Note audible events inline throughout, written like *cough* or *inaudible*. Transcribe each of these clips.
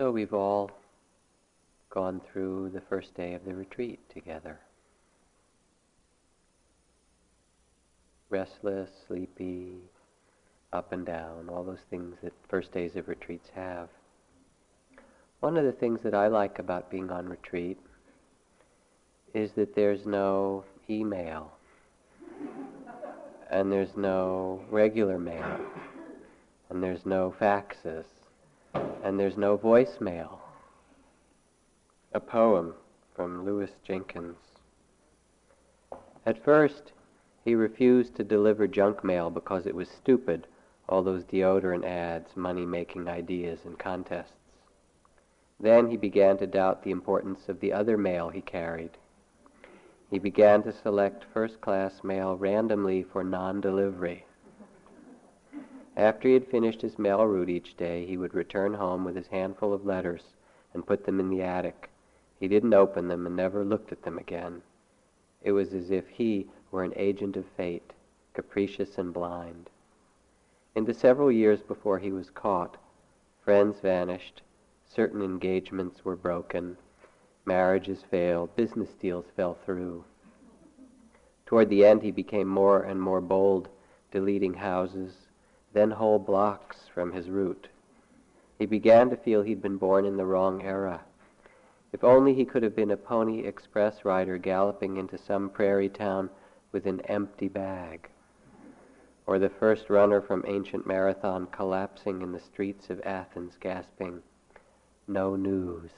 So we've all gone through the first day of the retreat together. Restless, sleepy, up and down, all those things that first days of retreats have. One of the things that I like about being on retreat is that there's no email and there's no regular mail and there's no faxes and there's no voicemail. A poem from Louis Jenkins. At first, he refused to deliver junk mail because it was stupid, all those deodorant ads, money making ideas, and contests. Then he began to doubt the importance of the other mail he carried. He began to select first class mail randomly for non delivery. After he had finished his mail route each day, he would return home with his handful of letters and put them in the attic. He didn't open them and never looked at them again. It was as if he were an agent of fate, capricious and blind. In the several years before he was caught, friends vanished, certain engagements were broken, marriages failed, business deals fell through. Toward the end, he became more and more bold, deleting houses, then whole blocks from his route. He began to feel he'd been born in the wrong era. If only he could have been a pony express rider galloping into some prairie town with an empty bag, or the first runner from ancient marathon collapsing in the streets of Athens gasping, no news.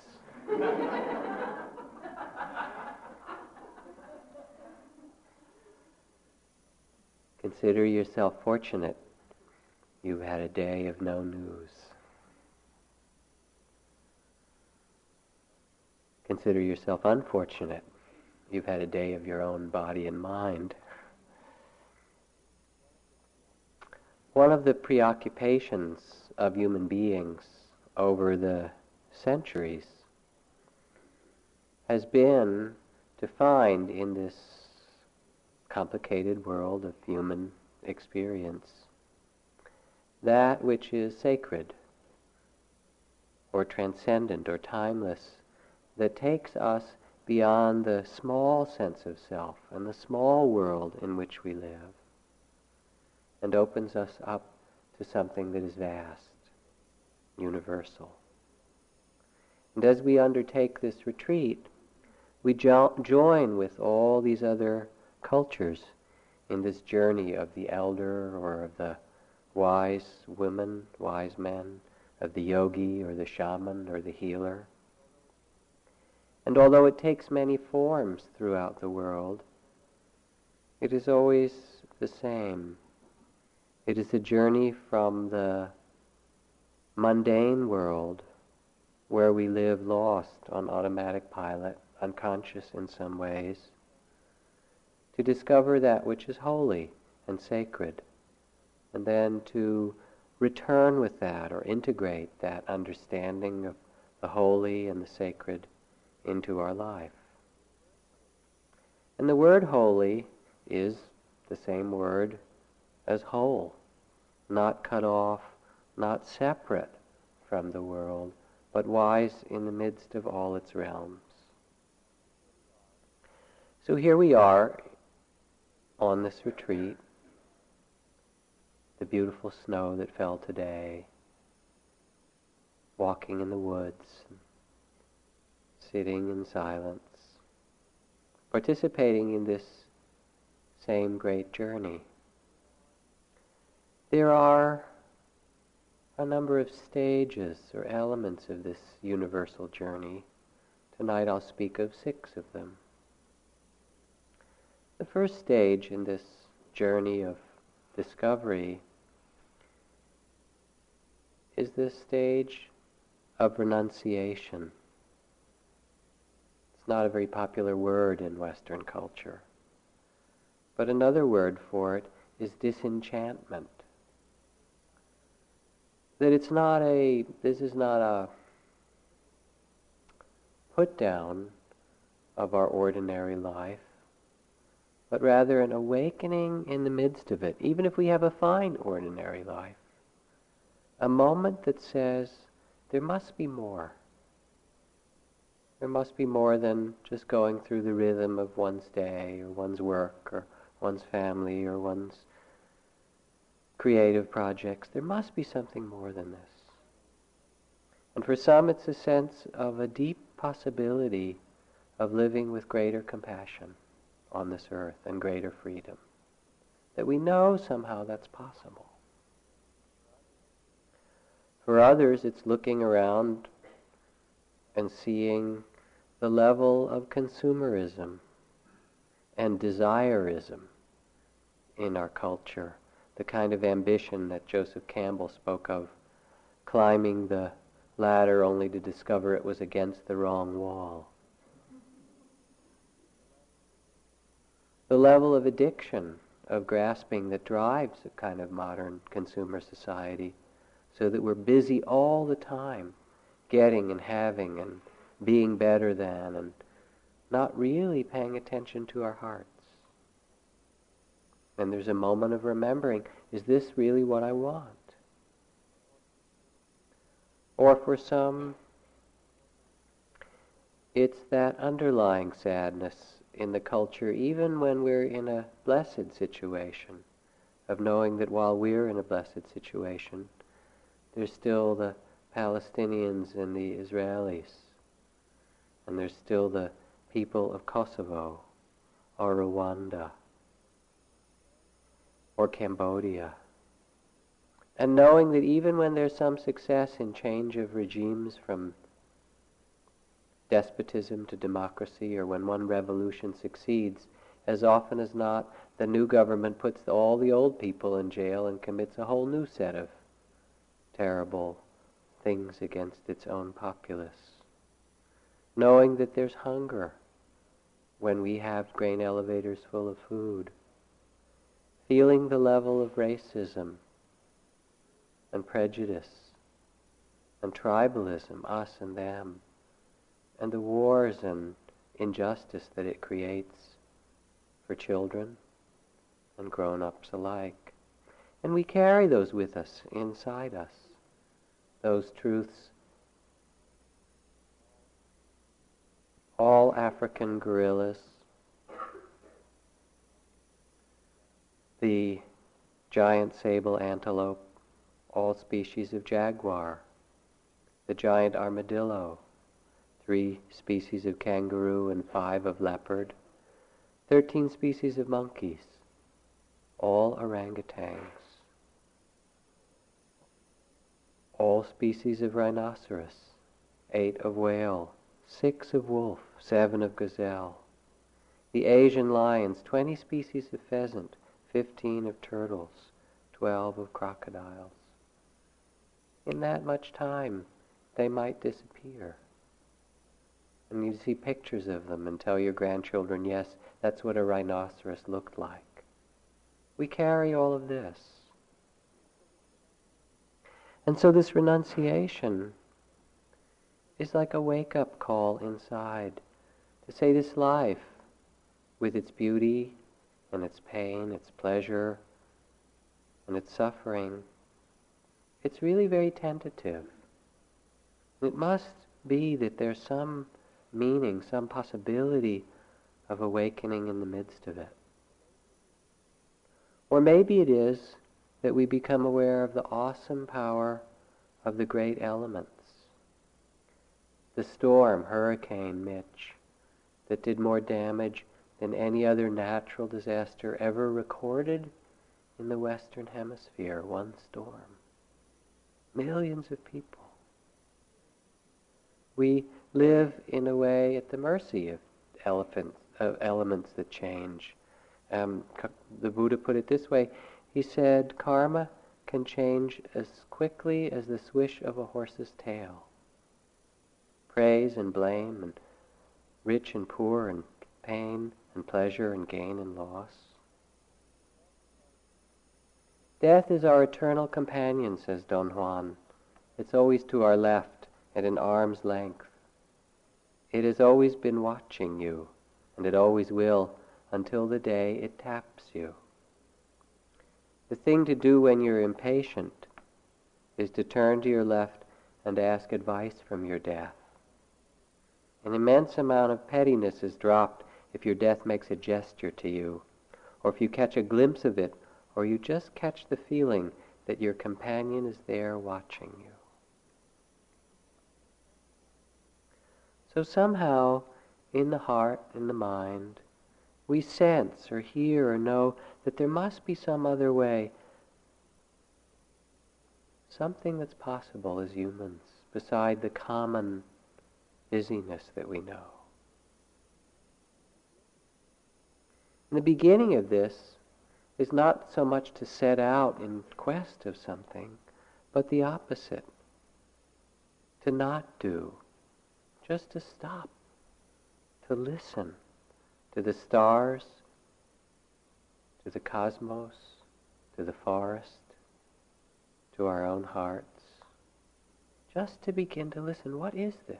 *laughs* Consider yourself fortunate you've had a day of no news. Consider yourself unfortunate you've had a day of your own body and mind. One of the preoccupations of human beings over the centuries has been to find in this complicated world of human experience that which is sacred or transcendent or timeless that takes us beyond the small sense of self and the small world in which we live and opens us up to something that is vast, universal. And as we undertake this retreat, we jo- join with all these other cultures in this journey of the elder or of the wise women, wise men, of the yogi or the shaman or the healer. And although it takes many forms throughout the world, it is always the same. It is a journey from the mundane world where we live lost on automatic pilot, unconscious in some ways, to discover that which is holy and sacred, and then to return with that or integrate that understanding of the holy and the sacred into our life. And the word holy is the same word as whole, not cut off, not separate from the world, but wise in the midst of all its realms. So here we are on this retreat, the beautiful snow that fell today, walking in the woods, sitting in silence, participating in this same great journey. There are a number of stages or elements of this universal journey. Tonight I'll speak of six of them. The first stage in this journey of discovery is this stage of renunciation. It's not a very popular word in Western culture. But another word for it is disenchantment that it's not a, this is not a put down of our ordinary life, but rather an awakening in the midst of it, even if we have a fine ordinary life. A moment that says, there must be more. There must be more than just going through the rhythm of one's day or one's work or one's family or one's creative projects. There must be something more than this. And for some, it's a sense of a deep possibility of living with greater compassion on this earth and greater freedom. That we know somehow that's possible. For others, it's looking around and seeing the level of consumerism and desireism in our culture, the kind of ambition that Joseph Campbell spoke of, climbing the ladder only to discover it was against the wrong wall. The level of addiction, of grasping that drives a kind of modern consumer society, so that we're busy all the time getting and having and being better than and not really paying attention to our hearts. And there's a moment of remembering, is this really what I want? Or for some, it's that underlying sadness in the culture, even when we're in a blessed situation, of knowing that while we're in a blessed situation, there's still the Palestinians and the Israelis, and there's still the people of Kosovo, or Rwanda, or Cambodia. And knowing that even when there's some success in change of regimes from despotism to democracy, or when one revolution succeeds, as often as not, the new government puts all the old people in jail and commits a whole new set of terrible things against its own populace. Knowing that there's hunger when we have grain elevators full of food. Feeling the level of racism and prejudice and tribalism, us and them, and the wars and injustice that it creates for children and grown-ups alike. And we carry those with us inside us those truths. All African gorillas, the giant sable antelope, all species of jaguar, the giant armadillo, three species of kangaroo and five of leopard, thirteen species of monkeys, all orangutans all species of rhinoceros, eight of whale, six of wolf, seven of gazelle, the Asian lions, twenty species of pheasant, fifteen of turtles, twelve of crocodiles. In that much time, they might disappear. And you see pictures of them and tell your grandchildren, yes, that's what a rhinoceros looked like. We carry all of this. And so this renunciation is like a wake up call inside to say this life, with its beauty and its pain, its pleasure and its suffering, it's really very tentative. It must be that there's some meaning, some possibility of awakening in the midst of it. Or maybe it is that we become aware of the awesome power of the great elements. The storm, Hurricane Mitch, that did more damage than any other natural disaster ever recorded in the Western Hemisphere, one storm. Millions of people. We live in a way at the mercy of elephants, of elements that change. Um, the Buddha put it this way he said, karma can change as quickly as the swish of a horse's tail. Praise and blame, and rich and poor, and pain and pleasure, and gain and loss. Death is our eternal companion, says Don Juan. It's always to our left, at an arm's length. It has always been watching you, and it always will until the day it taps you. The thing to do when you're impatient is to turn to your left and ask advice from your death. An immense amount of pettiness is dropped if your death makes a gesture to you, or if you catch a glimpse of it, or you just catch the feeling that your companion is there watching you. So somehow, in the heart, in the mind, we sense or hear or know that there must be some other way, something that's possible as humans, beside the common busyness that we know. And the beginning of this is not so much to set out in quest of something, but the opposite. To not do, just to stop, to listen to the stars, to the cosmos, to the forest, to our own hearts, just to begin to listen. What is this?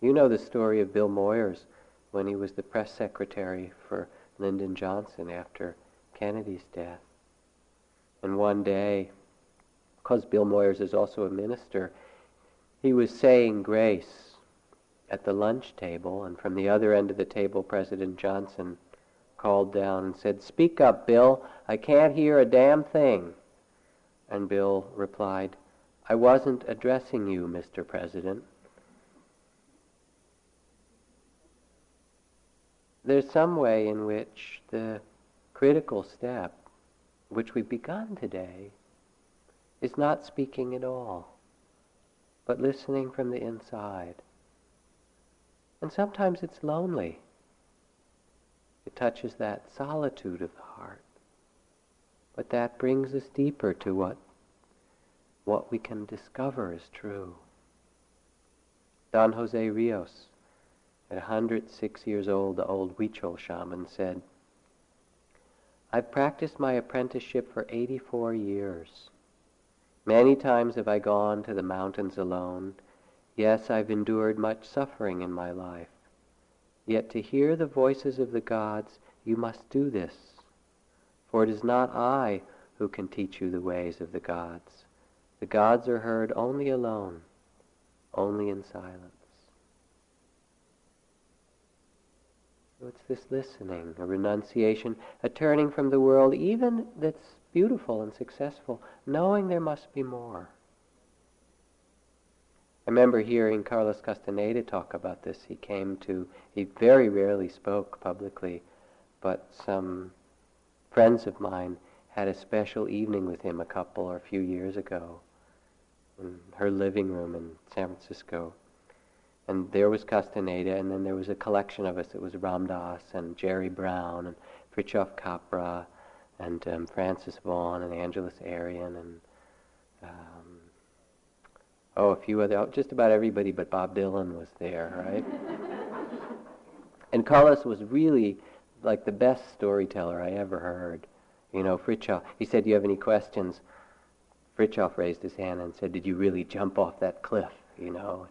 You know the story of Bill Moyers when he was the press secretary for Lyndon Johnson after Kennedy's death. And one day, because Bill Moyers is also a minister, he was saying grace at the lunch table, and from the other end of the table, President Johnson called down and said, Speak up, Bill. I can't hear a damn thing. And Bill replied, I wasn't addressing you, Mr. President. There's some way in which the critical step, which we've begun today, is not speaking at all but listening from the inside. And sometimes it's lonely. It touches that solitude of the heart. But that brings us deeper to what, what we can discover is true. Don Jose Rios, at 106 years old, the old Huichol shaman, said, I've practiced my apprenticeship for 84 years. Many times have I gone to the mountains alone. Yes, I've endured much suffering in my life. Yet to hear the voices of the gods, you must do this. For it is not I who can teach you the ways of the gods. The gods are heard only alone, only in silence. So it's this listening, a renunciation, a turning from the world, even that's beautiful and successful, knowing there must be more. I remember hearing Carlos Castaneda talk about this. He came to, he very rarely spoke publicly, but some friends of mine had a special evening with him a couple or a few years ago in her living room in San Francisco. And there was Castaneda, and then there was a collection of us. It was Ram Dass and Jerry Brown and Fritjof Capra and um, Frances Vaughan and Angeles Arrien and um, oh, a few other, just about everybody but Bob Dylan was there, right? *laughs* and Carlos was really like the best storyteller I ever heard. You know, Fritjof, he said, do you have any questions? Fritjof raised his hand and said, did you really jump off that cliff? You know,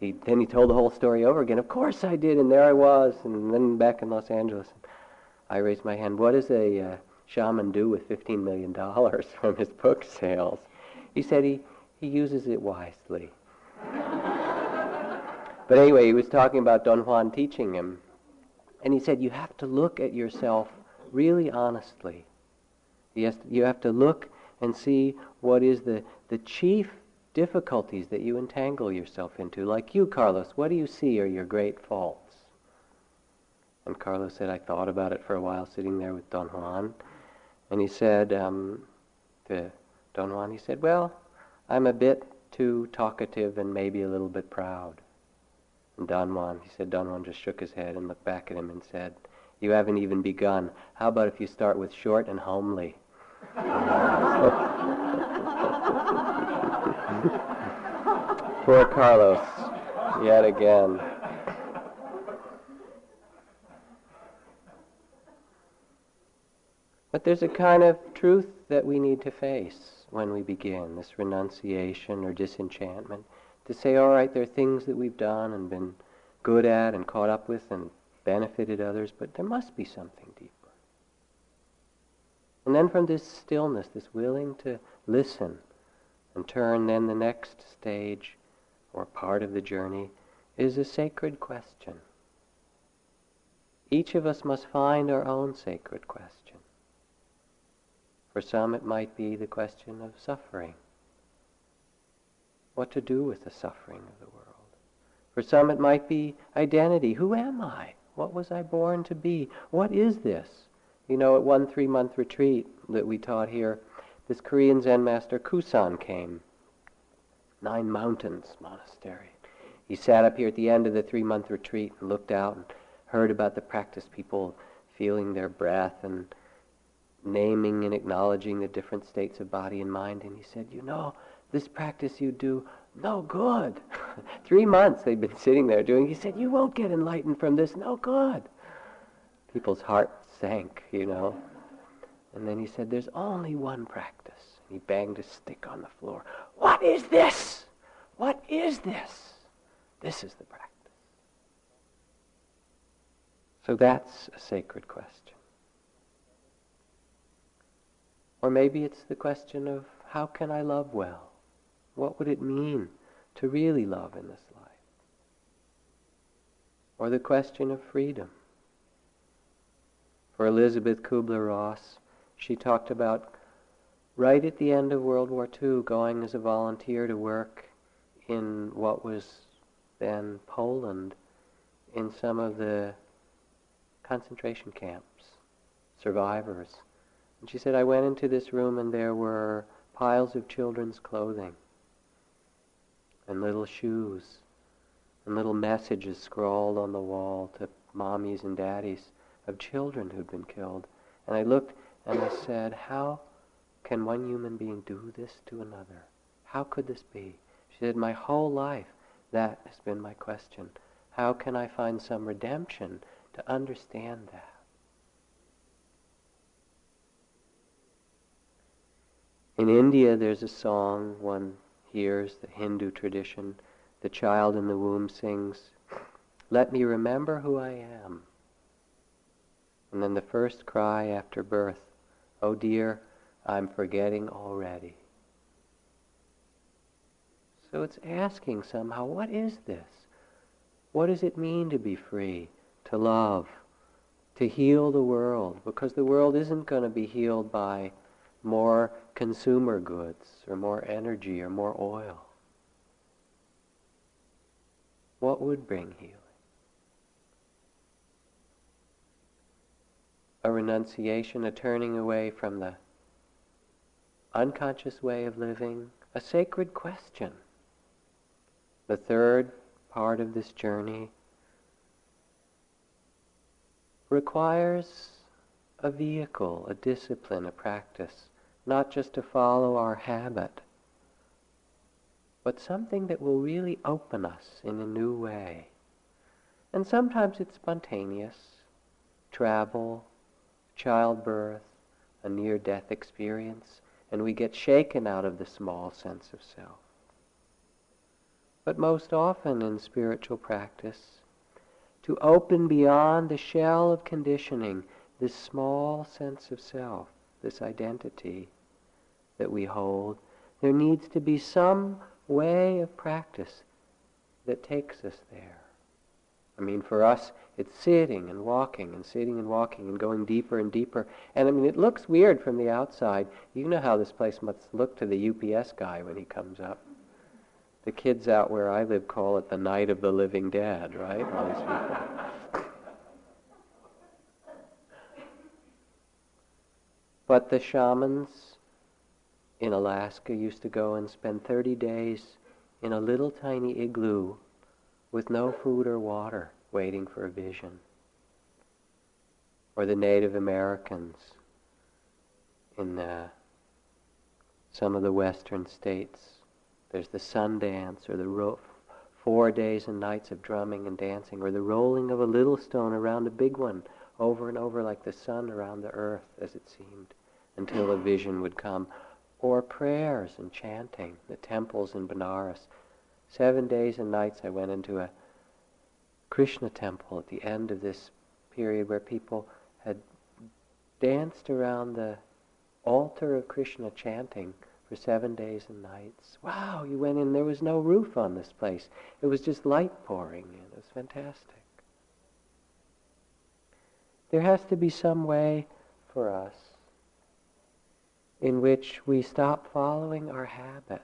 he, then he told the whole story over again. Of course I did, and there I was, and then back in Los Angeles. I raised my hand. What does a uh, shaman do with $15 million *laughs* from his book sales? He said he, he uses it wisely. but anyway, he was talking about Don Juan teaching him. And he said, You have to look at yourself really honestly. You you have to look and see what is the, the chief difficulties that you entangle yourself into. Like you, Carlos, what do you see are your great faults? And Carlos said, I thought about it for a while sitting there with Don Juan. And he said um, to Don Juan, he said, Well, I'm a bit too talkative and maybe a little bit proud. And Don Juan, he said, Don Juan just shook his head and looked back at him and said, You haven't even begun. How about if you start with short and homely? *laughs* Poor Carlos, yet again. But there's a kind of truth that we need to face when we begin this renunciation or disenchantment. To say, all right, there are things that we've done and been good at and caught up with and benefited others, but there must be something deeper. And then from this stillness, this willing to listen And turn then the next stage or part of the journey is a sacred question. Each of us must find our own sacred question. For some, it might be the question of suffering. What to do with the suffering of the world. For some, it might be identity. Who am I? What was I born to be? What is this? You know, at one three month retreat that we taught here, this Korean Zen master Kusan came. Nine Mountains Monastery. He sat up here at the end of the three month retreat and looked out and heard about the practice people feeling their breath and naming and acknowledging the different states of body and mind. And he said, You know, this practice you do, no good. *laughs* Three months they'd been sitting there doing. He said, You won't get enlightened from this, no good. People's hearts sank, you know. And then he said, There's only one practice. And he banged his stick on the floor. What is this? What is this? This is the practice. So that's a sacred question. Or maybe it's the question of how can I love well? What would it mean to really love in this life? Or the question of freedom. For Elisabeth Kubler-Ross, she talked about right at the end of World War II going as a volunteer to work in what was then Poland in some of the concentration camps, survivors. And she said, I went into this room and there were piles of children's clothing and little shoes and little messages scrawled on the wall to mommies and daddies of children who'd been killed. And I looked and I said, How can one human being do this to another? How could this be? She said, My whole life, that has been my question. How can I find some redemption to understand that? In India, there's a song one hears, the Hindu tradition. The child in the womb sings, Let me remember who I am. And then the first cry after birth, Oh dear, I'm forgetting already. So it's asking somehow, what is this? What does it mean to be free, to love, to heal the world? Because the world isn't going to be healed by more consumer goods or more energy or more oil. What would bring healing? a renunciation, a turning away from the unconscious way of living, a sacred question. The third part of this journey requires a vehicle, a discipline, a practice, not just to follow our habit, but something that will really open us in a new way. And sometimes it's spontaneous, travel, childbirth, a near death experience, and we get shaken out of the small sense of self. But most often in spiritual practice, to open beyond the shell of conditioning this small sense of self, this identity that we hold, there needs to be some way of practice that takes us there. I mean, for us, it's sitting and walking and sitting and walking and going deeper and deeper. And I mean, it looks weird from the outside. You know how this place must look to the UPS guy when he comes up. The kids out where I live call it the night of the living dead, right? All these people. But the shamans in Alaska used to go and spend 30 days in a little tiny igloo with no food or water, waiting for a vision. Or the Native Americans in the, some of the western states. There's the sun dance or the ro- four days and nights of drumming and dancing or the rolling of a little stone around a big one over and over like the sun around the earth as it seemed until a vision would come. Or prayers and chanting, the temples in Benares Seven days and nights I went into a Krishna temple at the end of this period where people had danced around the altar of Krishna chanting for seven days and nights. Wow, you went in, there was no roof on this place. It was just light pouring in. It was fantastic. There has to be some way for us in which we stop following our habit,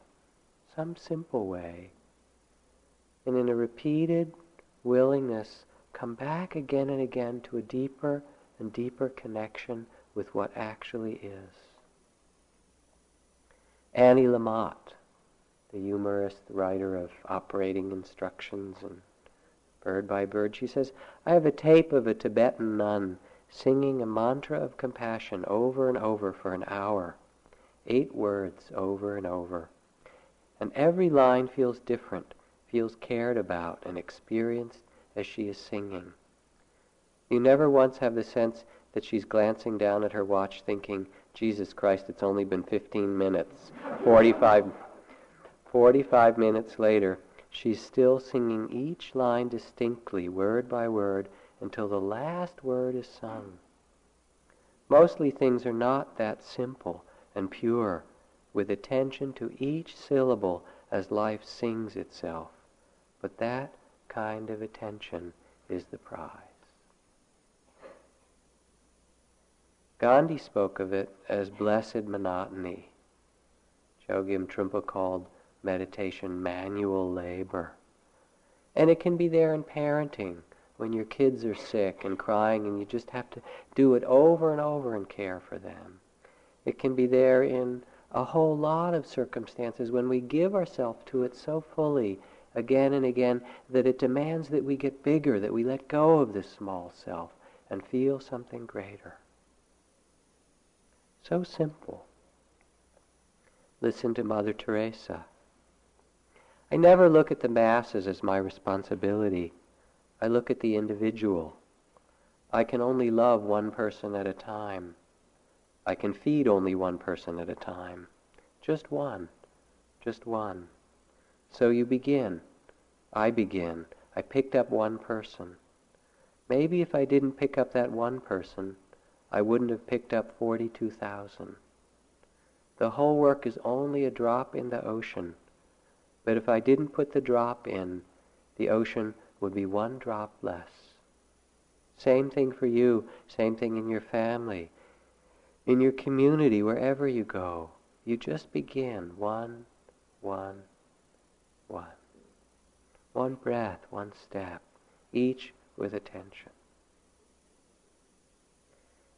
some simple way, and in a repeated willingness come back again and again to a deeper and deeper connection with what actually is. Annie Lamott, the humorist, the writer of operating instructions and bird by bird, she says, I have a tape of a Tibetan nun singing a mantra of compassion over and over for an hour, eight words over and over. And every line feels different, feels cared about and experienced as she is singing. You never once have the sense that she's glancing down at her watch thinking, Jesus Christ, it's only been 15 minutes. 45, 45 minutes later, she's still singing each line distinctly, word by word, until the last word is sung. Mostly things are not that simple and pure, with attention to each syllable as life sings itself. But that kind of attention is the prize. Gandhi spoke of it as blessed monotony. Chogyam Trungpa called meditation manual labor. And it can be there in parenting when your kids are sick and crying and you just have to do it over and over and care for them. It can be there in a whole lot of circumstances when we give ourselves to it so fully again and again that it demands that we get bigger, that we let go of this small self and feel something greater. So simple. Listen to Mother Teresa. I never look at the masses as my responsibility. I look at the individual. I can only love one person at a time. I can feed only one person at a time. Just one. Just one. So you begin. I begin. I picked up one person. Maybe if I didn't pick up that one person, I wouldn't have picked up 42,000. The whole work is only a drop in the ocean. But if I didn't put the drop in, the ocean would be one drop less. Same thing for you, same thing in your family, in your community, wherever you go. You just begin one, one, one. One breath, one step, each with attention.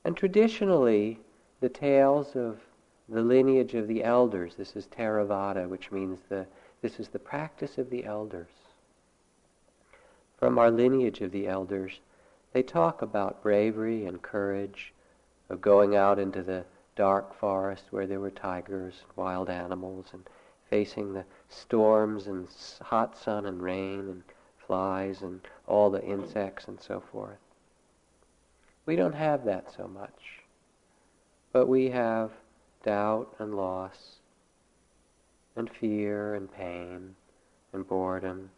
And traditionally, the tales of the lineage of the elders, this is Theravada, which means the, this is the practice of the elders from our lineage of the elders, they talk about bravery and courage, of going out into the dark forest where there were tigers, and wild animals, and facing the storms and hot sun and rain and flies and all the insects and so forth. We don't have that so much, but we have doubt and loss and fear and pain and boredom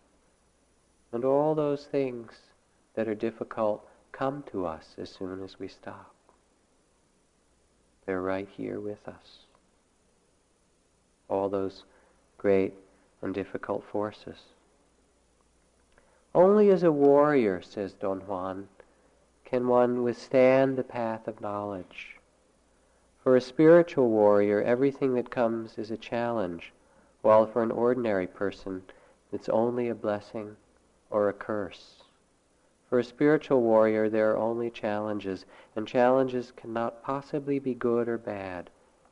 and all those things that are difficult come to us as soon as we stop. They're right here with us. All those great and difficult forces. Only as a warrior, says Don Juan, can one withstand the path of knowledge. For a spiritual warrior, everything that comes is a challenge, while for an ordinary person, it's only a blessing or a curse. For a spiritual warrior, there are only challenges, and challenges cannot possibly be good or bad.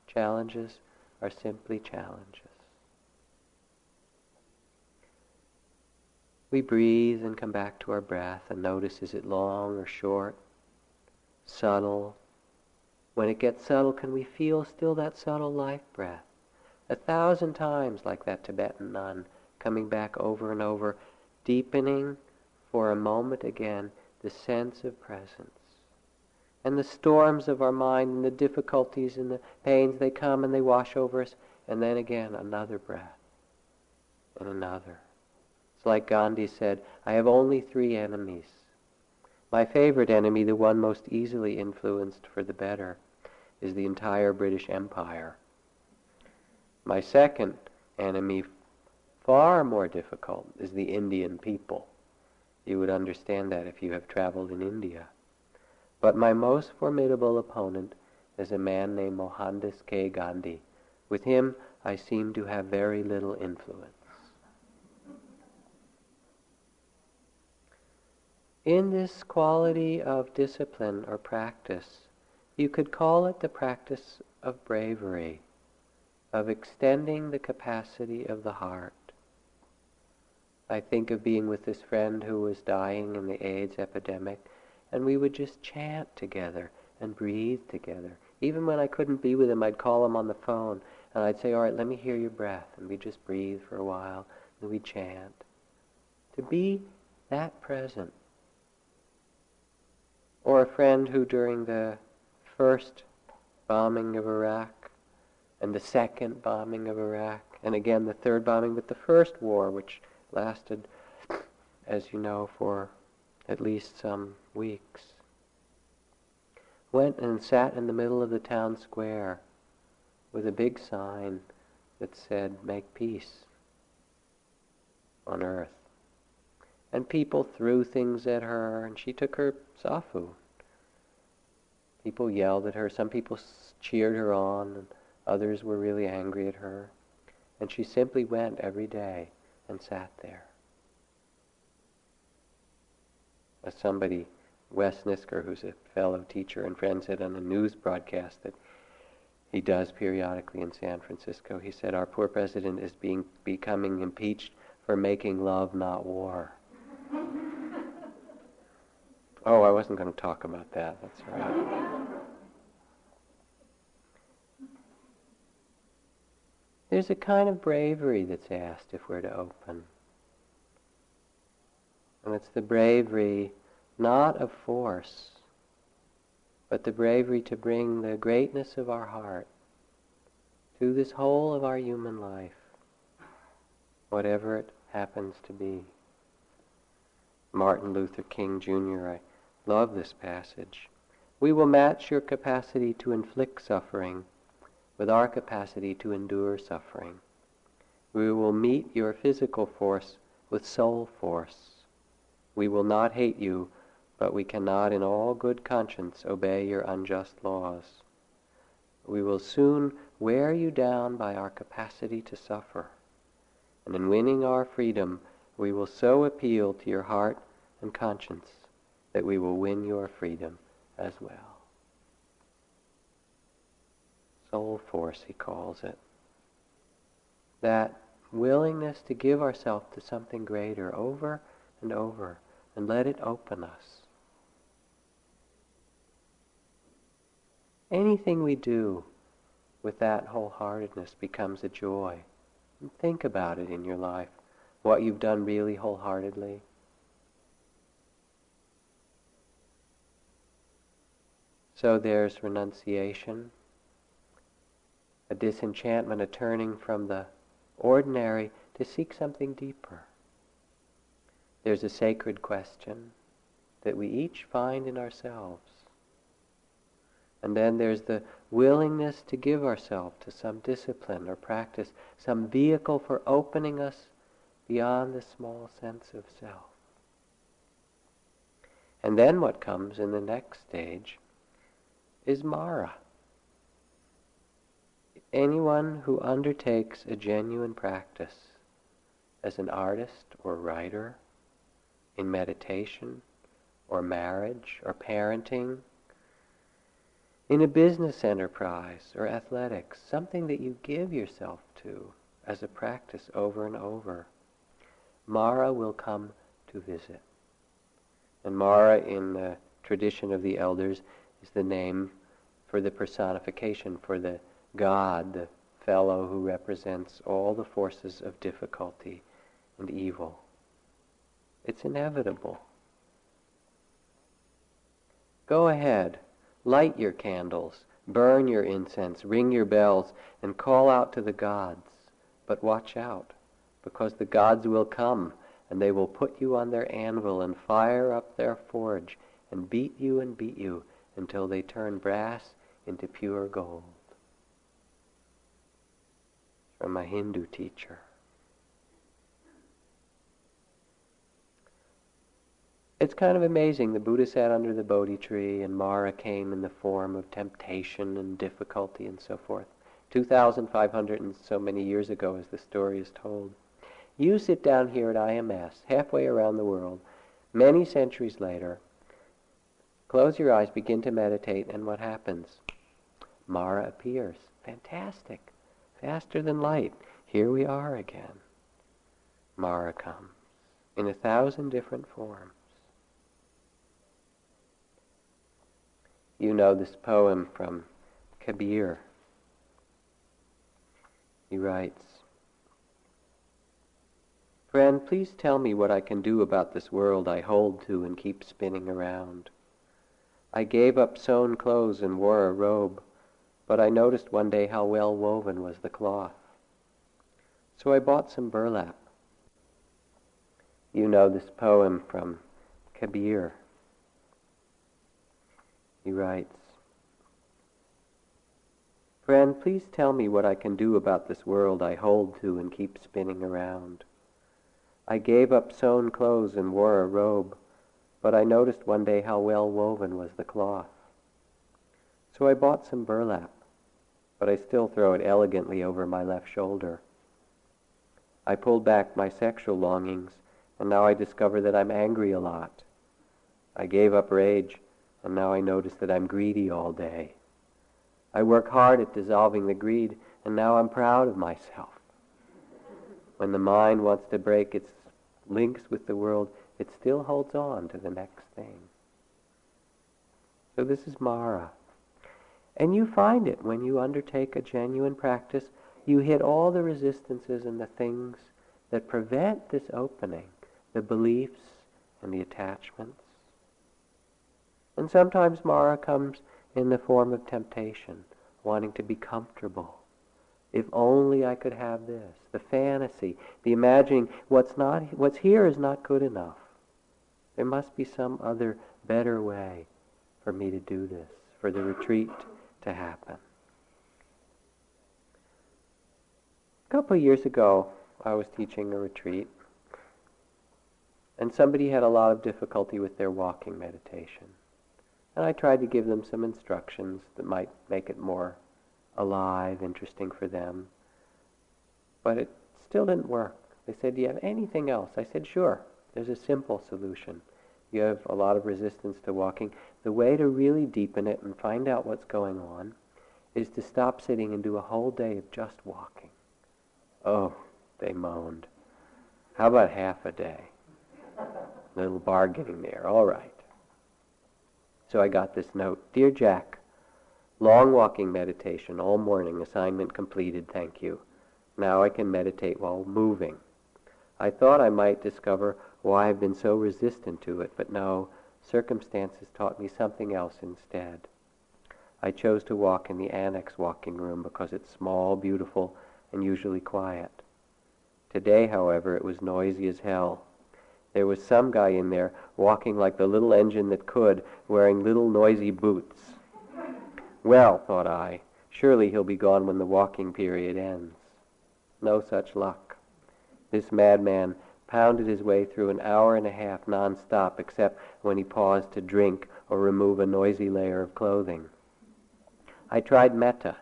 Challenges are simply challenges. We breathe and come back to our breath and notice is it long or short, subtle. When it gets subtle, can we feel still that subtle life breath? A thousand times, like that Tibetan nun, coming back over and over deepening for a moment again the sense of presence. And the storms of our mind and the difficulties and the pains, they come and they wash over us, and then again another breath and another. It's like Gandhi said, I have only three enemies. My favorite enemy, the one most easily influenced for the better, is the entire British Empire. My second enemy, far more difficult, is the Indian people. You would understand that if you have traveled in India. But my most formidable opponent is a man named Mohandas K. Gandhi. With him, I seem to have very little influence. In this quality of discipline or practice, you could call it the practice of bravery, of extending the capacity of the heart. I think of being with this friend who was dying in the AIDS epidemic, and we would just chant together and breathe together. Even when I couldn't be with him, I'd call him on the phone and I'd say, All right, let me hear your breath. And we'd just breathe for a while and we'd chant. To be that present. Or a friend who, during the first bombing of Iraq and the second bombing of Iraq, and again the third bombing, but the first war, which lasted, as you know, for at least some weeks, went and sat in the middle of the town square with a big sign that said, Make peace on earth. And people threw things at her, and she took her zafu. People yelled at her, some people cheered her on, and others were really angry at her. And she simply went every day and sat there. As somebody, Wes Nisker, who's a fellow teacher and friend, said on a news broadcast that he does periodically in San Francisco. He said, Our poor president is being becoming impeached for making love, not war. *laughs* oh, I wasn't going to talk about that. That's right. There's a kind of bravery that's asked if we're to open. And it's the bravery not of force, but the bravery to bring the greatness of our heart to this whole of our human life, whatever it happens to be. Martin Luther King Jr., I love this passage. We will match your capacity to inflict suffering with our capacity to endure suffering. We will meet your physical force with soul force. We will not hate you but we cannot in all good conscience obey your unjust laws. We will soon wear you down by our capacity to suffer, and in winning our freedom, we will so appeal to your heart and conscience that we will win your freedom as well. Soul force, he calls it. That willingness to give ourselves to something greater over and over and let it open us. Anything we do with that wholeheartedness becomes a joy. And think about it in your life, what you've done really wholeheartedly. So there's renunciation, a disenchantment, a turning from the ordinary to seek something deeper. There's a sacred question that we each find in ourselves. And then there's the willingness to give ourselves to some discipline or practice, some vehicle for opening us beyond the small sense of self. And then what comes in the next stage is Mara. Anyone who undertakes a genuine practice as an artist or writer, in meditation, or marriage, or parenting, in a business enterprise or athletics, something that you give yourself to as a practice over and over, Mara will come to visit. And Mara, in the tradition of the elders, is the name for the personification, for the God, the fellow who represents all the forces of difficulty and evil. It's inevitable. Go ahead Light your candles, burn your incense, ring your bells, and call out to the gods. But watch out, because the gods will come, and they will put you on their anvil and fire up their forge, and beat you and beat you until they turn brass into pure gold. From a Hindu teacher. It's kind of amazing. The Buddha sat under the Bodhi tree, and Mara came in the form of temptation and difficulty and so forth. 2,500 and so many years ago, as the story is told. You sit down here at IMS, halfway around the world, many centuries later, close your eyes, begin to meditate, and what happens? Mara appears. Fantastic. Faster than light. Here we are again. Mara comes in a thousand different forms. You know this poem from Kabir. He writes, Friend, please tell me what I can do about this world I hold to and keep spinning around. I gave up sewn clothes and wore a robe, but I noticed one day how well woven was the cloth. So I bought some burlap. You know this poem from Kabir. He writes, Friend, please tell me what I can do about this world I hold to and keep spinning around. I gave up sewn clothes and wore a robe, but I noticed one day how well woven was the cloth. So I bought some burlap, but I still throw it elegantly over my left shoulder. I pulled back my sexual longings, and now I discover that I'm angry a lot. I gave up rage, and now I notice that I'm greedy all day. I work hard at dissolving the greed, and now I'm proud of myself. When the mind wants to break its links with the world, it still holds on to the next thing. So this is Mara. And you find it when you undertake a genuine practice. You hit all the resistances and the things that prevent this opening, the beliefs and the attachments. And sometimes Mara comes in the form of temptation, wanting to be comfortable. If only I could have this. The fantasy, the imagining what's not what's here is not good enough. There must be some other better way for me to do this, for the retreat to happen. A couple of years ago, I was teaching a retreat, and somebody had a lot of difficulty with their walking meditation. And I tried to give them some instructions that might make it more alive, interesting for them. But it still didn't work. They said, Do you have anything else? I said, Sure. There's a simple solution. You have a lot of resistance to walking. The way to really deepen it and find out what's going on is to stop sitting and do a whole day of just walking. Oh, they moaned. How about half a day? *laughs* Little bargaining there. All right. So I got this note Dear Jack, long walking meditation all morning, assignment completed, thank you. Now I can meditate while moving. I thought I might discover why I've been so resistant to it, but no, circumstances taught me something else instead. I chose to walk in the annex walking room because it's small, beautiful, and usually quiet. Today, however, it was noisy as hell. There was some guy in there walking like the little engine that could, wearing little noisy boots. Well, thought I, surely he'll be gone when the walking period ends. No such luck. This madman pounded his way through an hour and a half non-stop except when he paused to drink or remove a noisy layer of clothing. I tried metta.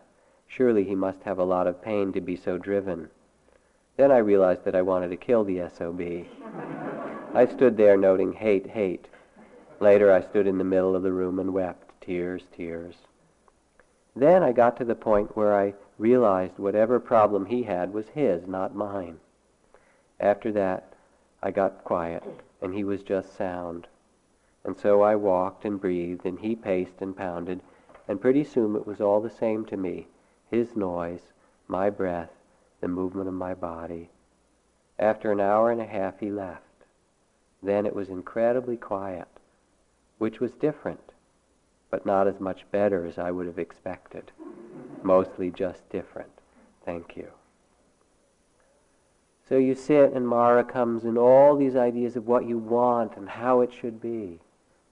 Surely he must have a lot of pain to be so driven. Then I realized that I wanted to kill the SOB. I stood there noting hate, hate. Later I stood in the middle of the room and wept, tears, tears. Then I got to the point where I realized whatever problem he had was his, not mine. After that, I got quiet, and he was just sound. And so I walked and breathed, and he paced and pounded, and pretty soon it was all the same to me his noise, my breath, the movement of my body. After an hour and a half, he left. Then it was incredibly quiet, which was different, but not as much better as I would have expected. Mostly just different. Thank you. So you sit and Mara comes in all these ideas of what you want and how it should be.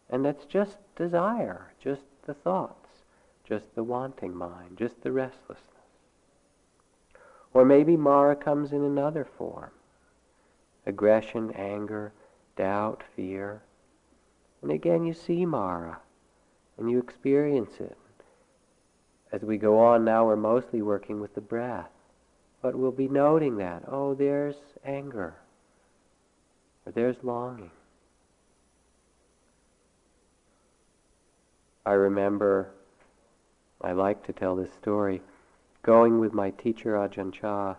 And that's just desire, just the thoughts, just the wanting mind, just the restlessness. Or maybe Mara comes in another form. Aggression, anger, doubt, fear. And again you see Mara and you experience it. As we go on now, we're mostly working with the breath. But we'll be noting that, oh, there's anger, or there's longing. I remember, I like to tell this story, going with my teacher Ajahn Chah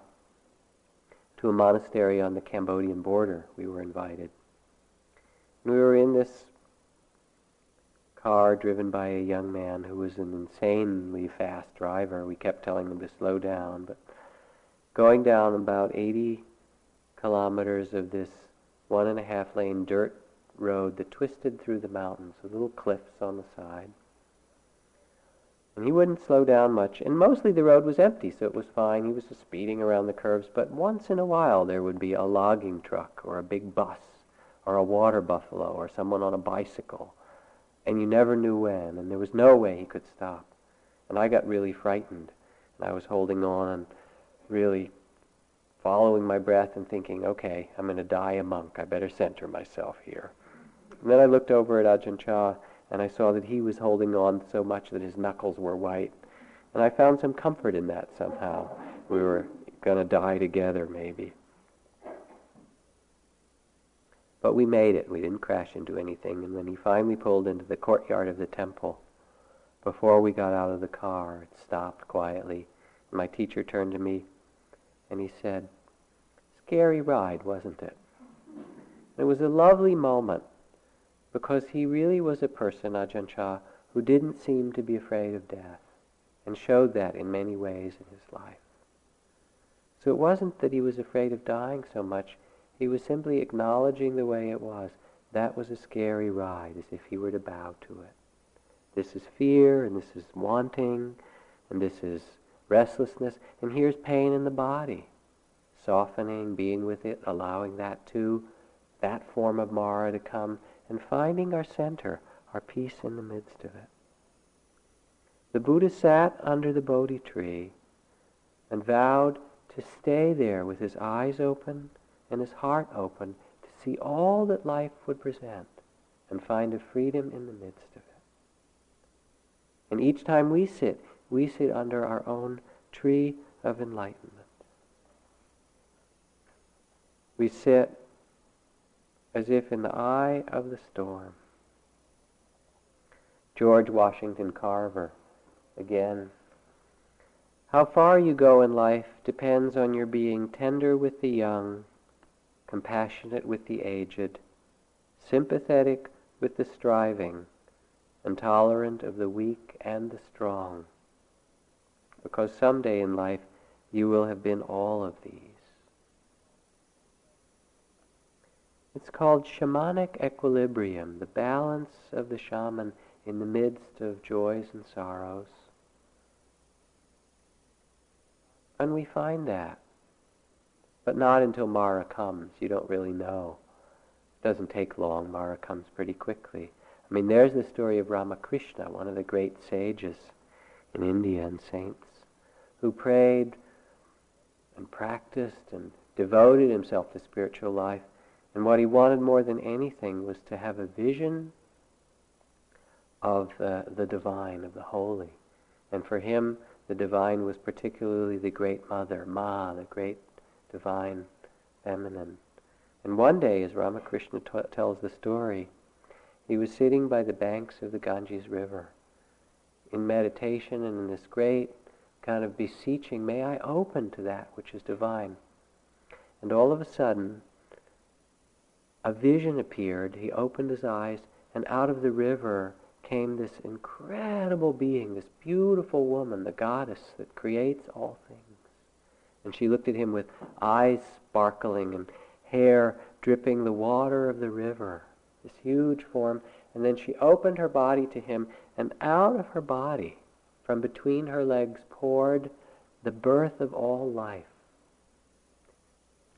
to a monastery on the Cambodian border. We were invited. we were in this car driven by a young man who was an insanely fast driver. We kept telling him to slow down, but going down about 80 kilometers of this one and a half lane dirt road that twisted through the mountains with little cliffs on the side. And he wouldn't slow down much, and mostly the road was empty, so it was fine. He was just speeding around the curves, but once in a while there would be a logging truck or a big bus or a water buffalo or someone on a bicycle and you never knew when, and there was no way he could stop. And I got really frightened, and I was holding on and really following my breath and thinking, okay, I'm going to die a monk. I better center myself here. And then I looked over at Ajahn Chah, and I saw that he was holding on so much that his knuckles were white. And I found some comfort in that somehow. We were going to die together, maybe. But we made it. We didn't crash into anything. And when he finally pulled into the courtyard of the temple, before we got out of the car, it stopped quietly. My teacher turned to me and he said, Scary ride, wasn't it? It was a lovely moment because he really was a person, Ajahn Chah, who didn't seem to be afraid of death and showed that in many ways in his life. So it wasn't that he was afraid of dying so much he was simply acknowledging the way it was. That was a scary ride, as if he were to bow to it. This is fear, and this is wanting, and this is restlessness, and here's pain in the body. Softening, being with it, allowing that to, that form of Mara to come, and finding our center, our peace in the midst of it. The Buddha sat under the Bodhi tree and vowed to stay there with his eyes open and his heart open to see all that life would present and find a freedom in the midst of it. And each time we sit, we sit under our own tree of enlightenment. We sit as if in the eye of the storm. George Washington Carver, again. How far you go in life depends on your being tender with the young compassionate with the aged, sympathetic with the striving, and tolerant of the weak and the strong. Because someday in life you will have been all of these. It's called shamanic equilibrium, the balance of the shaman in the midst of joys and sorrows. And we find that but not until Mara comes. You don't really know. It doesn't take long. Mara comes pretty quickly. I mean, there's the story of Ramakrishna, one of the great sages in India and saints, who prayed and practiced and devoted himself to spiritual life. And what he wanted more than anything was to have a vision of the, the divine, of the holy. And for him, the divine was particularly the great mother, Ma, the great divine feminine. And one day, as Ramakrishna t- tells the story, he was sitting by the banks of the Ganges River in meditation and in this great kind of beseeching, may I open to that which is divine. And all of a sudden, a vision appeared. He opened his eyes, and out of the river came this incredible being, this beautiful woman, the goddess that creates all things. And she looked at him with eyes sparkling and hair dripping the water of the river, this huge form. And then she opened her body to him, and out of her body, from between her legs, poured the birth of all life.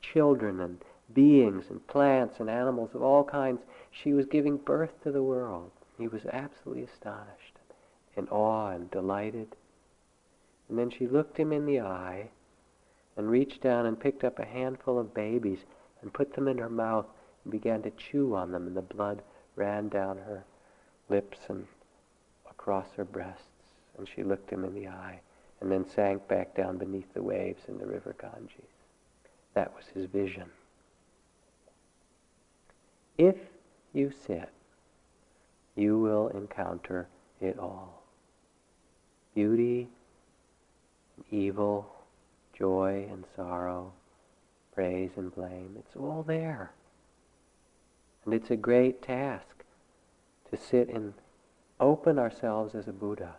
Children and beings and plants and animals of all kinds. She was giving birth to the world. He was absolutely astonished, in awe and delighted. And then she looked him in the eye and reached down and picked up a handful of babies and put them in her mouth and began to chew on them, and the blood ran down her lips and across her breasts, and she looked him in the eye, and then sank back down beneath the waves in the river Ganges. That was his vision. If you sit, you will encounter it all. Beauty, evil, joy and sorrow, praise and blame. It's all there. And it's a great task to sit and open ourselves as a Buddha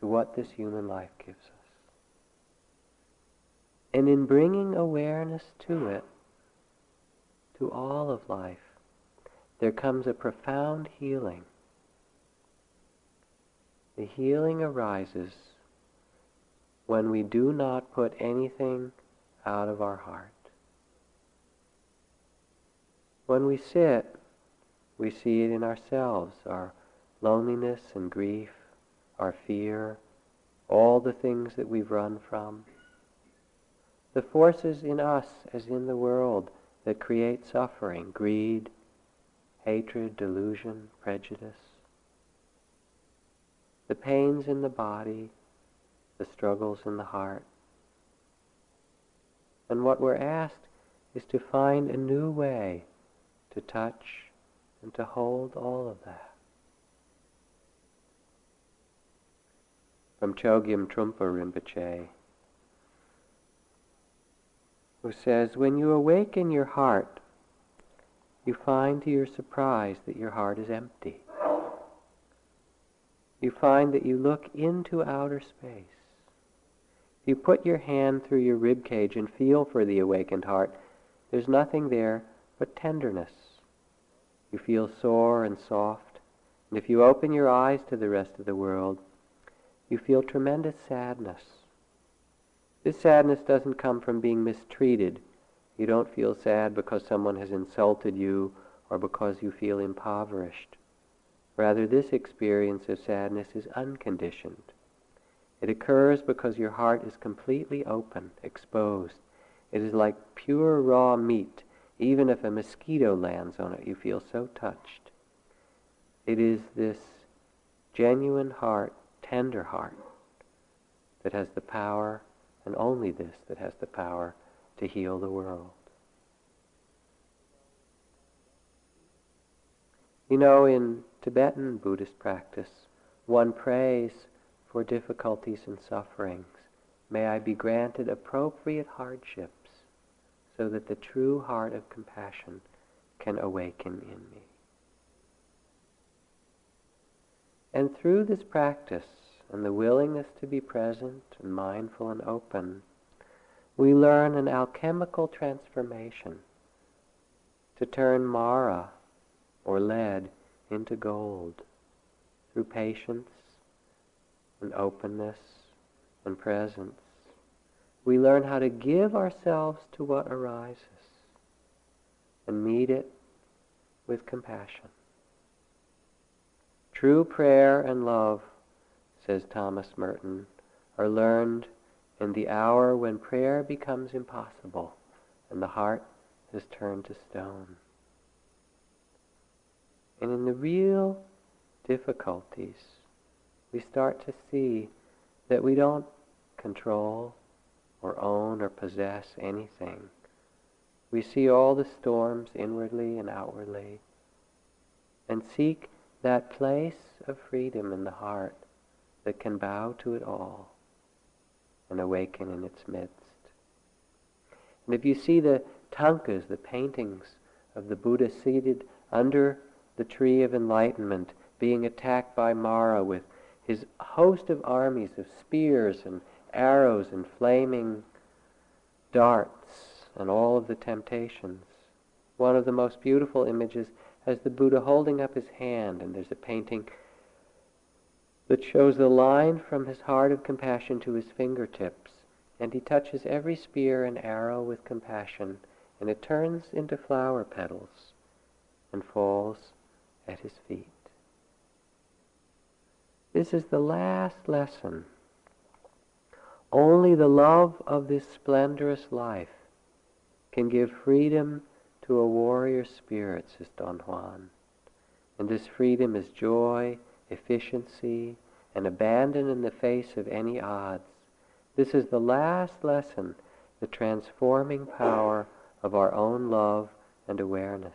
to what this human life gives us. And in bringing awareness to it, to all of life, there comes a profound healing. The healing arises when we do not put anything out of our heart. When we sit, we see it in ourselves, our loneliness and grief, our fear, all the things that we've run from. The forces in us as in the world that create suffering, greed, hatred, delusion, prejudice. The pains in the body, the struggles in the heart. And what we're asked is to find a new way to touch and to hold all of that. From Chogyam Trungpa Rinpoche, who says, When you awaken your heart, you find to your surprise that your heart is empty. You find that you look into outer space you put your hand through your rib cage and feel for the awakened heart, there's nothing there but tenderness. You feel sore and soft. And if you open your eyes to the rest of the world, you feel tremendous sadness. This sadness doesn't come from being mistreated. You don't feel sad because someone has insulted you or because you feel impoverished. Rather, this experience of sadness is unconditioned. It occurs because your heart is completely open, exposed. It is like pure raw meat. Even if a mosquito lands on it, you feel so touched. It is this genuine heart, tender heart, that has the power, and only this, that has the power to heal the world. You know, in Tibetan Buddhist practice, one prays for difficulties and sufferings. May I be granted appropriate hardships so that the true heart of compassion can awaken in me. And through this practice and the willingness to be present and mindful and open, we learn an alchemical transformation to turn Mara or lead into gold through patience and openness and presence. We learn how to give ourselves to what arises and meet it with compassion. True prayer and love, says Thomas Merton, are learned in the hour when prayer becomes impossible and the heart has turned to stone. And in the real difficulties, we start to see that we don't control or own or possess anything. We see all the storms inwardly and outwardly and seek that place of freedom in the heart that can bow to it all and awaken in its midst. And if you see the tankas, the paintings of the Buddha seated under the tree of enlightenment, being attacked by Mara with his host of armies of spears and arrows and flaming darts and all of the temptations. One of the most beautiful images has the Buddha holding up his hand, and there's a painting that shows the line from his heart of compassion to his fingertips, and he touches every spear and arrow with compassion, and it turns into flower petals and falls at his feet. This is the last lesson. Only the love of this splendorous life can give freedom to a warrior spirit, says Don Juan. And this freedom is joy, efficiency, and abandon in the face of any odds. This is the last lesson, the transforming power of our own love and awareness.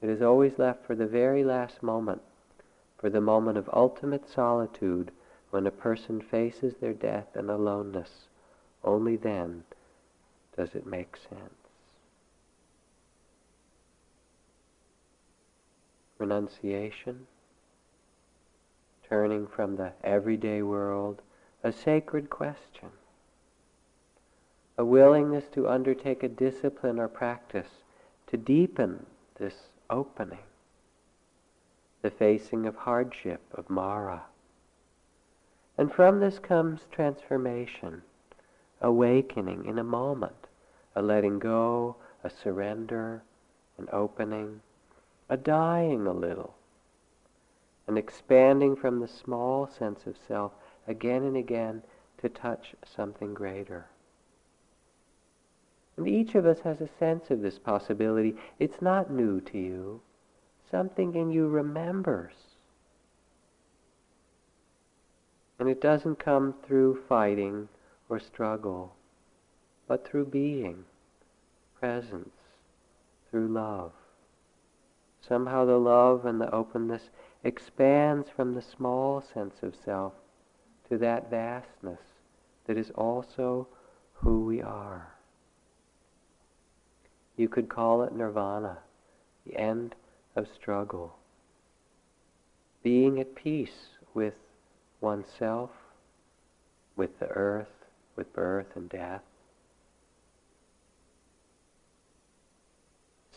It is always left for the very last moment, for the moment of ultimate solitude when a person faces their death and aloneness. Only then does it make sense. Renunciation, turning from the everyday world, a sacred question, a willingness to undertake a discipline or practice to deepen this opening, the facing of hardship, of Mara. And from this comes transformation, awakening in a moment, a letting go, a surrender, an opening, a dying a little, an expanding from the small sense of self again and again to touch something greater. And each of us has a sense of this possibility. It's not new to you. Something in you remembers. And it doesn't come through fighting or struggle, but through being, presence, through love. Somehow the love and the openness expands from the small sense of self to that vastness that is also who we are. You could call it nirvana, the end of struggle. Being at peace with oneself, with the earth, with birth and death.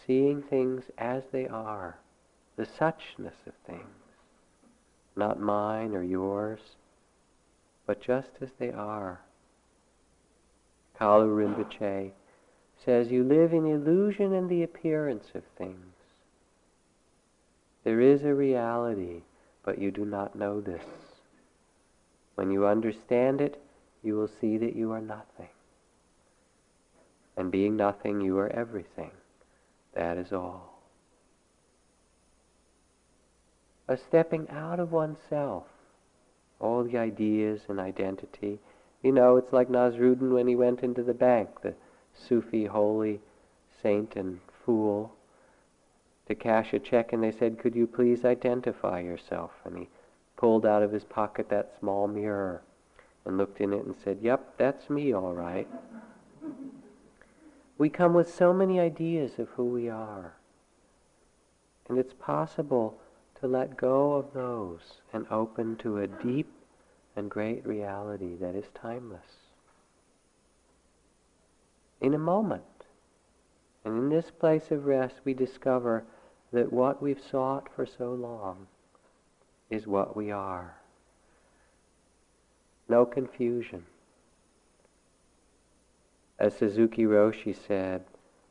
Seeing things as they are, the suchness of things, not mine or yours, but just as they are. Kalu Rinpoche says you live in illusion and the appearance of things. There is a reality, but you do not know this. When you understand it, you will see that you are nothing. And being nothing, you are everything. That is all. A stepping out of oneself, all the ideas and identity. You know, it's like Nasruddin when he went into the bank, the Sufi holy saint and fool to cash a check and they said, Could you please identify yourself? And he pulled out of his pocket that small mirror and looked in it and said, Yep, that's me all right. We come with so many ideas of who we are. And it's possible to let go of those and open to a deep and great reality that is timeless in a moment. And in this place of rest, we discover that what we've sought for so long is what we are. No confusion. As Suzuki Roshi said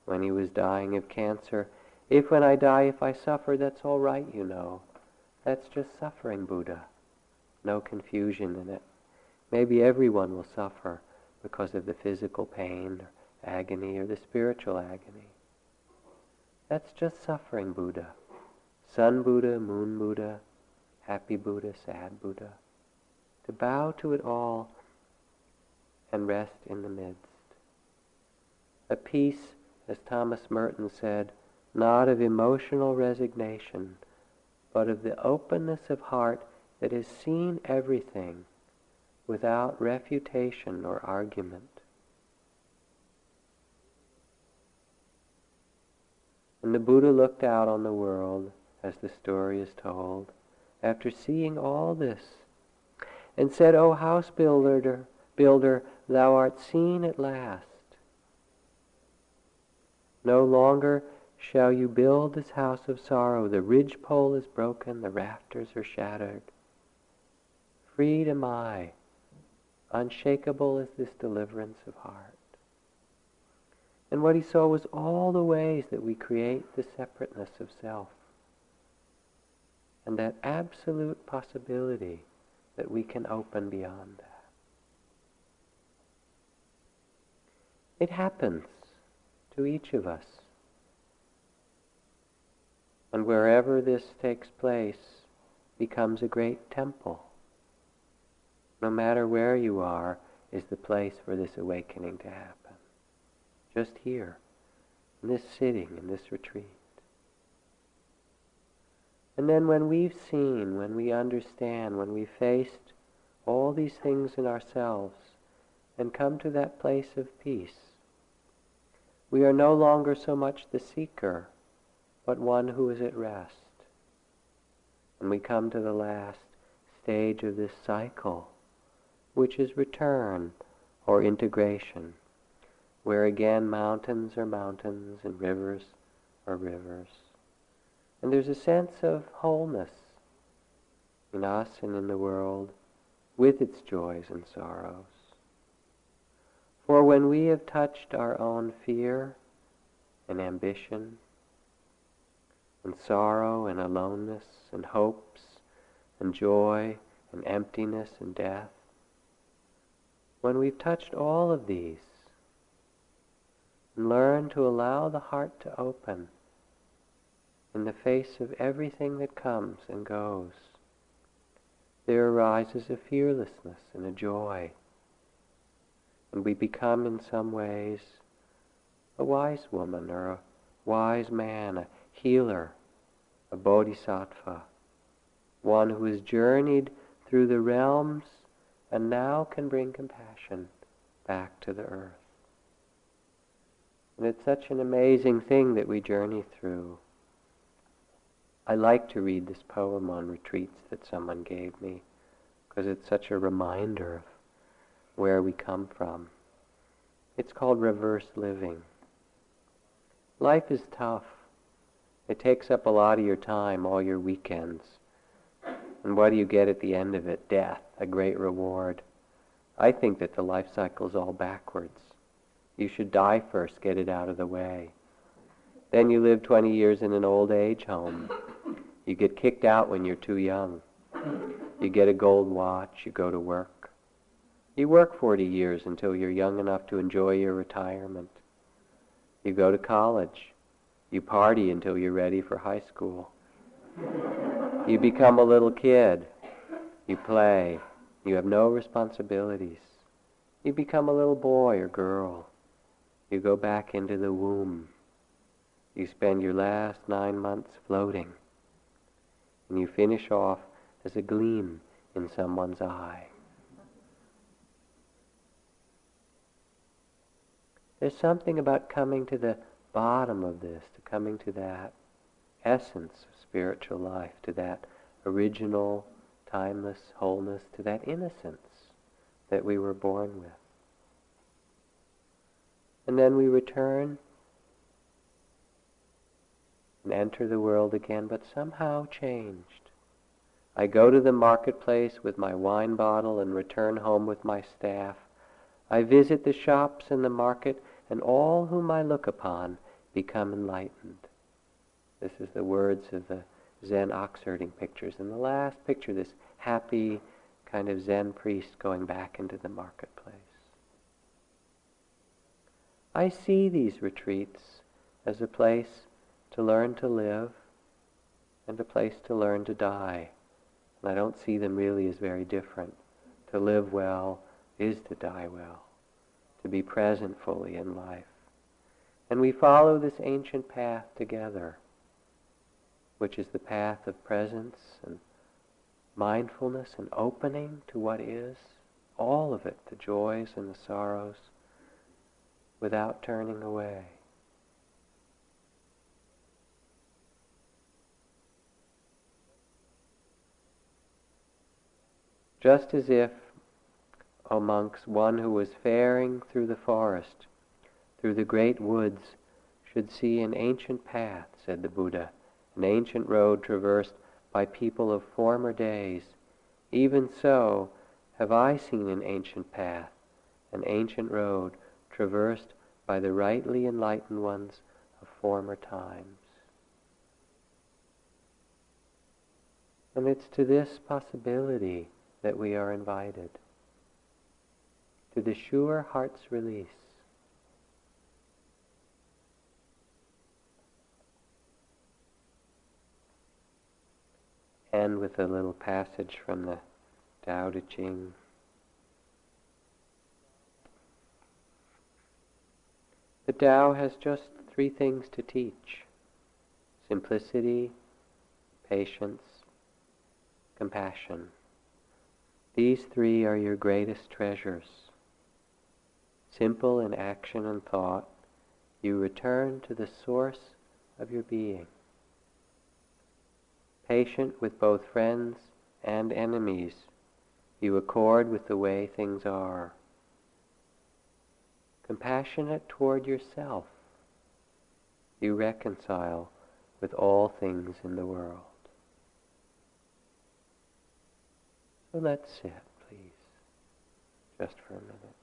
when he was dying of cancer, if when I die, if I suffer, that's all right, you know. That's just suffering, Buddha. No confusion in it. Maybe everyone will suffer because of the physical pain or agony or the spiritual agony. That's just suffering Buddha. Sun Buddha, Moon Buddha, Happy Buddha, Sad Buddha. To bow to it all and rest in the midst. A peace, as Thomas Merton said, not of emotional resignation, but of the openness of heart that has seen everything without refutation or argument. And the Buddha looked out on the world, as the story is told, after seeing all this, and said, O house builder, builder, thou art seen at last. No longer shall you build this house of sorrow. The ridgepole is broken, the rafters are shattered. Freed am I. Unshakable is this deliverance of heart. And what he saw was all the ways that we create the separateness of self. And that absolute possibility that we can open beyond that. It happens to each of us. And wherever this takes place becomes a great temple. No matter where you are is the place for this awakening to happen. Just here, in this sitting, in this retreat. And then when we've seen, when we understand, when we've faced all these things in ourselves and come to that place of peace, we are no longer so much the seeker, but one who is at rest. And we come to the last stage of this cycle, which is return or integration, where again mountains are mountains and rivers are rivers. And there's a sense of wholeness in us and in the world with its joys and sorrows. For when we have touched our own fear and ambition and sorrow and aloneness and hopes and joy and emptiness and death, when we've touched all of these and learned to allow the heart to open in the face of everything that comes and goes, there arises a fearlessness and a joy. And we become in some ways a wise woman or a wise man, a healer, a bodhisattva, one who has journeyed through the realms and now can bring compassion back to the earth. And it's such an amazing thing that we journey through. I like to read this poem on retreats that someone gave me because it's such a reminder of where we come from. It's called reverse living. Life is tough. It takes up a lot of your time, all your weekends. And what do you get at the end of it? Death, a great reward. I think that the life cycle is all backwards. You should die first, get it out of the way. Then you live 20 years in an old age home. You get kicked out when you're too young. You get a gold watch, you go to work. You work 40 years until you're young enough to enjoy your retirement. You go to college. You party until you're ready for high school. You become a little kid. You play. You have no responsibilities. You become a little boy or girl. You go back into the womb. You spend your last nine months floating. And you finish off as a gleam in someone's eye. There's something about coming to the bottom of this, to coming to that essence of spiritual life, to that original, timeless wholeness, to that innocence that we were born with. And then we return and enter the world again, but somehow changed. I go to the marketplace with my wine bottle and return home with my staff. I visit the shops and the market, and all whom I look upon become enlightened. This is the words of the Zen ox-herding pictures. In the last picture, this happy kind of Zen priest going back into the marketplace. I see these retreats as a place to learn to live and a place to learn to die. And I don't see them really as very different. To live well is to die well, to be present fully in life. And we follow this ancient path together, which is the path of presence and mindfulness and opening to what is, all of it, the joys and the sorrows, without turning away. just as if, O monks, one who was faring through the forest, through the great woods, should see an ancient path, said the Buddha, an ancient road traversed by people of former days. Even so have I seen an ancient path, an ancient road traversed by the rightly enlightened ones of former times. And it's to this possibility that we are invited to the sure heart's release. And with a little passage from the Tao Te Ching. The Tao has just three things to teach simplicity, patience, compassion. These three are your greatest treasures. Simple in action and thought, you return to the source of your being. Patient with both friends and enemies, you accord with the way things are compassionate toward yourself, you reconcile with all things in the world. So let's sit, please, just for a minute.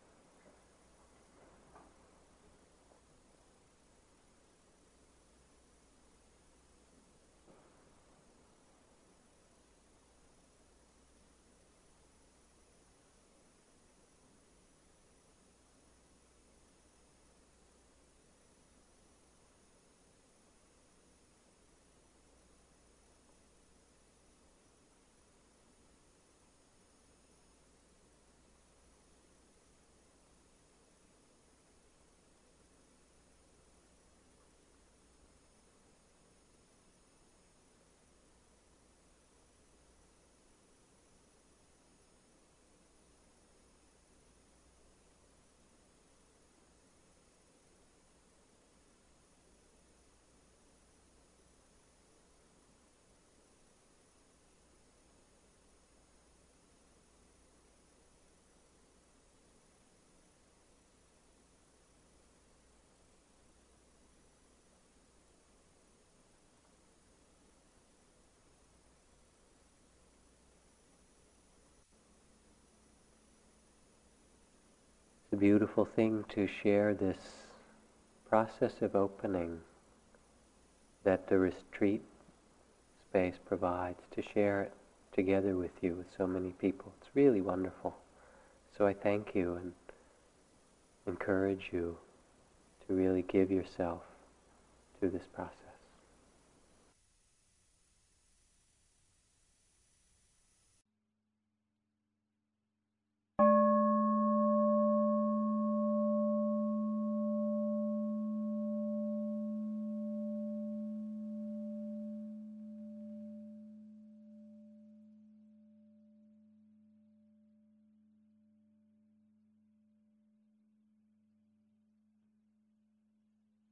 Beautiful thing to share this process of opening that the retreat space provides, to share it together with you with so many people. It's really wonderful. So I thank you and encourage you to really give yourself to this process.